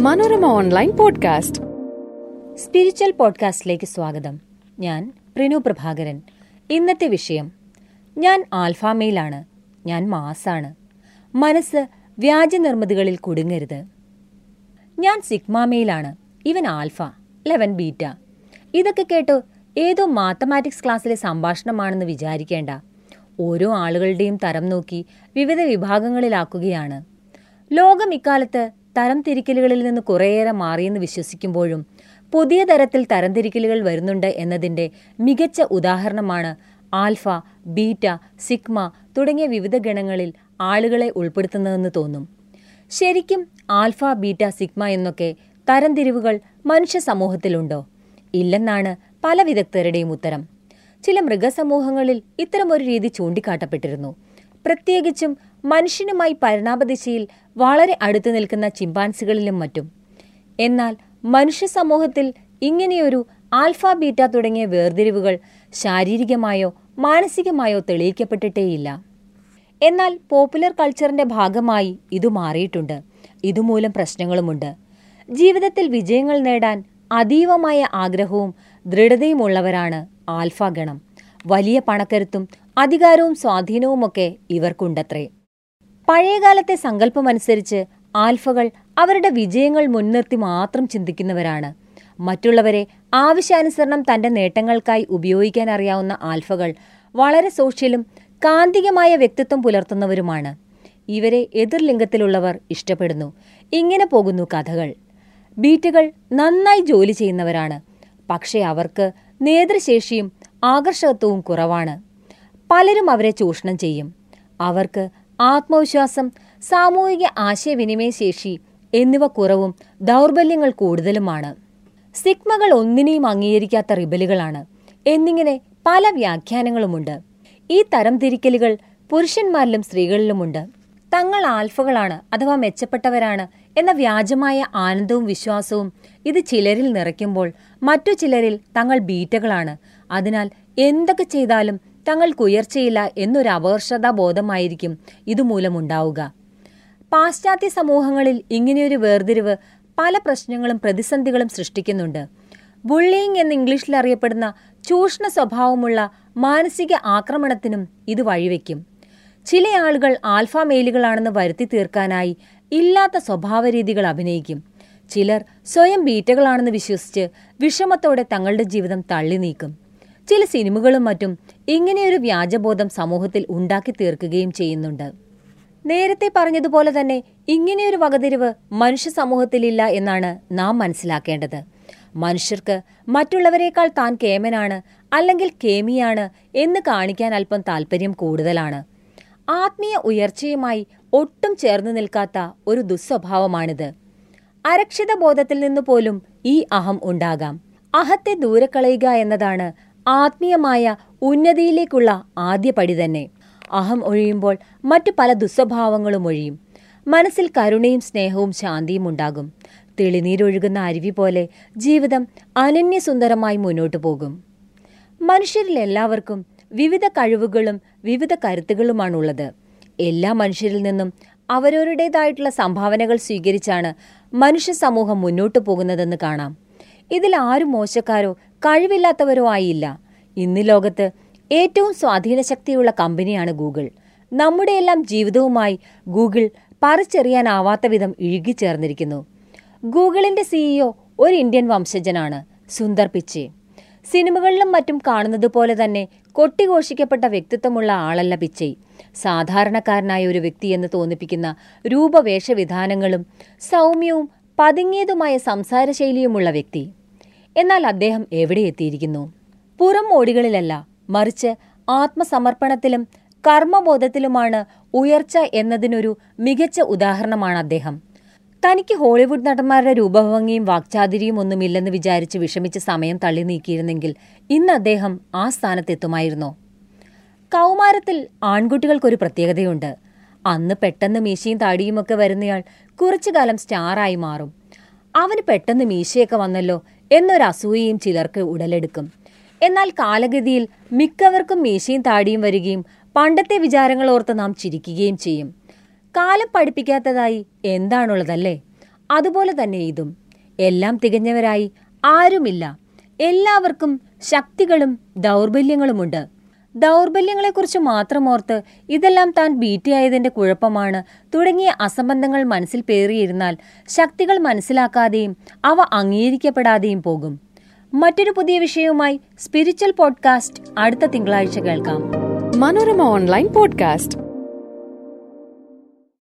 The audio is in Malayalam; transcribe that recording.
Manorama online podcast. സ്പിരിച്വൽ പോഡ്കാസ്റ്റിലേക്ക് സ്വാഗതം. ഞാൻ പ്രിനു പ്രഭാകരൻ. ഇന്നത്തെ വിഷയം ഞാൻ ആൽഫാമയിലാണ് ഞാൻ മാസാണ്. മനസ്സ് വ്യാജനിർമ്മിതികളിൽ കുടുങ്ങരുത്. ഞാൻ സിഗ്മാമയിലാണ് ഇവൻ ആൽഫ ലെവൻ ബീറ്റ. ഇതൊക്കെ കേട്ട് ഏതോ മാത്തമാറ്റിക്സ് ക്ലാസ്സിലെ സംഭാഷണമാണെന്ന് വിചാരിക്കേണ്ട. ഓരോ ആളുകളുടെയും തരം നോക്കി വിവിധ വിഭാഗങ്ങളിലാക്കുകയാണ്. ലോകം ഇക്കാലത്ത് തരംതിരിക്കലുകളിൽ നിന്ന് കുറേയേറെ മാറിയെന്ന് വിശ്വസിക്കുമ്പോഴും പുതിയ തരത്തിൽ തരംതിരിക്കലുകൾ വരുന്നുണ്ട് എന്നതിന്റെ മികച്ച ഉദാഹരണമാണ് ആൽഫ ബീറ്റ സിഗ്മ തുടങ്ങിയ വിവിധ ഗണങ്ങളിൽ ആളുകളെ ഉൾപ്പെടുത്തുന്നതെന്ന് തോന്നും. ശരിക്കും ആൽഫ ബീറ്റ സിഗ്മ എന്നൊക്കെ തരംതിരിവുകൾ മനുഷ്യ സമൂഹത്തിലുണ്ടോ? ഇല്ലെന്നാണ് പല വിദഗ്ധരുടെയും ഉത്തരം. ചില മൃഗസമൂഹങ്ങളിൽ ഇത്തരമൊരു രീതി ചൂണ്ടിക്കാട്ടപ്പെട്ടിരുന്നു. പ്രത്യേകിച്ചും മനുഷ്യനുമായി പരിണാമദിശയിൽ വളരെ അടുത്തു നിൽക്കുന്ന ചിമ്പാൻസികളിലും മറ്റും. എന്നാൽ മനുഷ്യ സമൂഹത്തിൽ ഇങ്ങനെയൊരു ആൽഫ ബീറ്റ തുടങ്ങിയ വേർതിരിവുകൾ ശാരീരികമായോ മാനസികമായോ തെളിയിക്കപ്പെട്ടിട്ടേയില്ല. എന്നാൽ പോപ്പുലർ കൾച്ചറിന്റെ ഭാഗമായി ഇത് മാറിയിട്ടുണ്ട്. ഇതുമൂലം പ്രശ്നങ്ങളുമുണ്ട്. ജീവിതത്തിൽ വിജയങ്ങൾ നേടാൻ അതീവമായ ആഗ്രഹവും ദൃഢതയുമുള്ളവരാണ് ആൽഫ ഗണം. വലിയ പണക്കരുത്തും അധികാരവും സ്വാധീനവുമൊക്കെ ഇവർക്കുണ്ടത്രേ. പഴയകാലത്തെ സങ്കല്പമനുസരിച്ച് ആൽഫകൾ അവരുടെ വിജയങ്ങൾ മുൻനിർത്തി മാത്രം ചിന്തിക്കുന്നവരാണ്. മറ്റുള്ളവരെ ആവശ്യാനുസരണം തന്റെ നേട്ടങ്ങൾക്കായി ഉപയോഗിക്കാൻ അറിയാവുന്ന ആൽഫകൾ വളരെ സോഷ്യലും കാന്തികമായ വ്യക്തിത്വം പുലർത്തുന്നവരുമാണ്. ഇവരെ എതിർലിംഗത്തിലുള്ളവർ ഇഷ്ടപ്പെടുന്നു. ഇങ്ങനെ പോകുന്നു കഥകൾ. ബീറ്റുകൾ നന്നായി ജോലി ചെയ്യുന്നവരാണ്. പക്ഷേ അവർക്ക് നേതൃശേഷിയും ആകർഷകത്വവും കുറവാണ്. പലരും അവരെ ചൂഷണം ചെയ്യും. അവർക്ക് ആത്മവിശ്വാസം സാമൂഹിക ആശയവിനിമയ ശേഷി എന്നിവ കുറവും ദൗർബല്യങ്ങൾ കൂടുതലുമാണ്. സിഗ്മകൾ ഒന്നിനെയും അംഗീകരിക്കാത്ത റിബലുകളാണ്. എന്നിങ്ങനെ പല വ്യാഖ്യാനങ്ങളുമുണ്ട്. ഈ തരംതിരിക്കലുകൾ പുരുഷന്മാരിലും സ്ത്രീകളിലുമുണ്ട്. തങ്ങൾ ആൽഫകളാണ് അഥവാ മെച്ചപ്പെട്ടവരാണ് എന്ന വ്യാജമായ ആനന്ദവും വിശ്വാസവും ഇത് ചിലരിൽ നിറയ്ക്കുമ്പോൾ മറ്റു ചിലരിൽ തങ്ങൾ ബീറ്റകളാണ്. അതിനാൽ എന്തൊക്കെ ചെയ്താലും തങ്ങൾക്ക് ഉയർച്ചയില്ല എന്നൊരു അപകർഷതാ ബോധമായിരിക്കും ഇതുമൂലമുണ്ടാവുക. പാശ്ചാത്യ സമൂഹങ്ങളിൽ ഇങ്ങനെയൊരു വേർതിരിവ് പല പ്രശ്നങ്ങളും പ്രതിസന്ധികളും സൃഷ്ടിക്കുന്നുണ്ട്. ബുള്ളിയിങ് എന്ന് ഇംഗ്ലീഷിൽ അറിയപ്പെടുന്ന ചൂഷണ സ്വഭാവമുള്ള മാനസിക ആക്രമണത്തിനും ഇത് വഴിവെക്കും. ചില ആളുകൾ ആൽഫ മെയിലുകളാണെന്ന് വരുത്തി തീർക്കാനായി ഇല്ലാത്ത സ്വഭാവരീതികൾ അഭിനയിക്കും. ചിലർ സ്വയം ബീറ്റകളാണെന്ന് വിശ്വസിച്ച് വിഷമത്തോടെ തങ്ങളുടെ ജീവിതം തള്ളി നീക്കും ചില സിനിമകളും മറ്റും ഇങ്ങനെയൊരു വ്യാജബോധം സമൂഹത്തിൽ ഉണ്ടാക്കി തീർക്കുകയും ചെയ്യുന്നുണ്ട്. നേരത്തെ പറഞ്ഞതുപോലെ തന്നെ ഇങ്ങനെയൊരു വകതിരിവ് മനുഷ്യ സമൂഹത്തിലില്ല എന്നാണ് നാം മനസ്സിലാക്കേണ്ടത്. മനുഷ്യർക്ക് മറ്റുള്ളവരെക്കാൾ താൻ കേമനാണ് അല്ലെങ്കിൽ കേമിയാണ് എന്ന് കാണിക്കാൻ അല്പം താല്പര്യം കൂടുതലാണ്. ആത്മീയ ഉയർച്ചയുമായി ഒട്ടും ചേർന്നു നിൽക്കാത്ത ഒരു ദുസ്വഭാവമാണിത്. അരക്ഷിത ബോധത്തിൽ നിന്ന് പോലും ഈ അഹം ഉണ്ടാകാം. അഹത്തെ ദൂരെ കളയുക എന്നതാണ് ആത്മീയമായ ഉന്നതിയിലേക്കുള്ള ആദ്യ പടി തന്നെ. അഹം ഒഴിയുമ്പോൾ മറ്റു പല ദുസ്വഭാവങ്ങളും ഒഴിയും. മനസ്സിൽ കരുണയും സ്നേഹവും ശാന്തിയും ഉണ്ടാകും. തെളിനീരൊഴുകുന്ന അരുവി പോലെ ജീവിതം അനന്യസുന്ദരമായി മുന്നോട്ടു പോകും. മനുഷ്യരിൽ എല്ലാവർക്കും വിവിധ കഴിവുകളും വിവിധ കരുത്തുകളുമാണുള്ളത്. എല്ലാ മനുഷ്യരിൽ നിന്നും അവരവരുടേതായിട്ടുള്ള സംഭാവനകൾ സ്വീകരിച്ചാണ് മനുഷ്യ സമൂഹം മുന്നോട്ടു പോകുന്നതെന്ന് കാണാം. ഇതിൽ ആരും മോശക്കാരോ കഴിവില്ലാത്തവരോ ആയില്ല ഇന്ന് ലോകത്ത് ഏറ്റവും സ്വാധീനശക്തിയുള്ള കമ്പനിയാണ് ഗൂഗിൾ. നമ്മുടെയെല്ലാം ജീവിതവുമായി ഗൂഗിൾ പറിച്ചെറിയാനാവാത്ത വിധം ഇഴുകിച്ചേർന്നിരിക്കുന്നു ഗൂഗിളിന്റെ സിഇഒ ഒരു ഇന്ത്യൻ വംശജനാണ് സുന്ദർ പിച്ചെ. സിനിമകളിലും മറ്റും കാണുന്നത് പോലെ തന്നെ കൊട്ടിഘോഷിക്കപ്പെട്ട വ്യക്തിത്വമുള്ള ആളല്ല പിച്ചൈ. സാധാരണക്കാരനായ ഒരു വ്യക്തിയെന്ന് തോന്നിപ്പിക്കുന്ന രൂപവേഷവിധാനങ്ങളും സൗമ്യവും പതുങ്ങിയതുമായ സംസാരശൈലിയുമുള്ള വ്യക്തി. എന്നാൽ അദ്ദേഹം എവിടെ എത്തിയിരിക്കുന്നു? പുറം ഓടികളിലല്ല മറിച്ച് ആത്മസമർപ്പണത്തിലും കർമ്മബോധത്തിലുമാണ് ഉയർച്ച എന്നതിനൊരു മികച്ച ഉദാഹരണമാണ് അദ്ദേഹം. തനിക്ക് ഹോളിവുഡ് നടന്മാരുടെ രൂപഭംഗിയും വാക്ചാതിരിയും ഒന്നുമില്ലെന്ന് വിചാരിച്ച് വിഷമിച്ച് സമയം തള്ളി നീക്കിയിരുന്നെങ്കിൽ ഇന്ന് അദ്ദേഹം ആ സ്ഥാനത്തെത്തുമായിരുന്നു. കൗമാരത്തിൽ ആൺകുട്ടികൾക്കൊരു പ്രത്യേകതയുണ്ട്. അന്ന് പെട്ടെന്ന് മീശയും താടിയുമൊക്കെ വരുന്നയാൾ കുറച്ചുകാലം സ്റ്റാറായി മാറും. അവന് പെട്ടെന്ന് മീശയൊക്കെ വന്നല്ലോ എന്നൊരു അസൂയയും ചിലർക്ക് ഉടലെടുക്കും. എന്നാൽ കാലഗതിയിൽ മിക്കവർക്കും മീശയും താടിയും വരികയും പണ്ടത്തെ വിചാരങ്ങൾ ഓർത്ത് നാം ചിരിക്കുകയും ചെയ്യും. കാലം പഠിപ്പിക്കാത്തതായി എന്താണുള്ളതല്ലേ? അതുപോലെ തന്നെ ഇതും. എല്ലാം തികഞ്ഞവരായി ആരുമില്ല. എല്ലാവർക്കും ശക്തികളും ദൗർബല്യങ്ങളുമുണ്ട്. ദൗർബല്യങ്ങളെക്കുറിച്ച് മാത്രം ഓർത്ത് ഇതെല്ലാം താൻ ബീറ്റിയായതിന്റെ കുഴപ്പമാണ്. തുടങ്ങിയ അസംബന്ധങ്ങൾ മനസ്സിൽ പേറിയിരുന്നാൽ ശക്തികൾ മനസ്സിലാക്കാതെയും അവ അംഗീകരിക്കപ്പെടാതെയും പോകും. മറ്റൊരു പുതിയ വിഷയവുമായി സ്പിരിച്വൽ പോഡ്കാസ്റ്റ് അടുത്ത തിങ്കളാഴ്ച കേൾക്കാം. Manorama online podcast.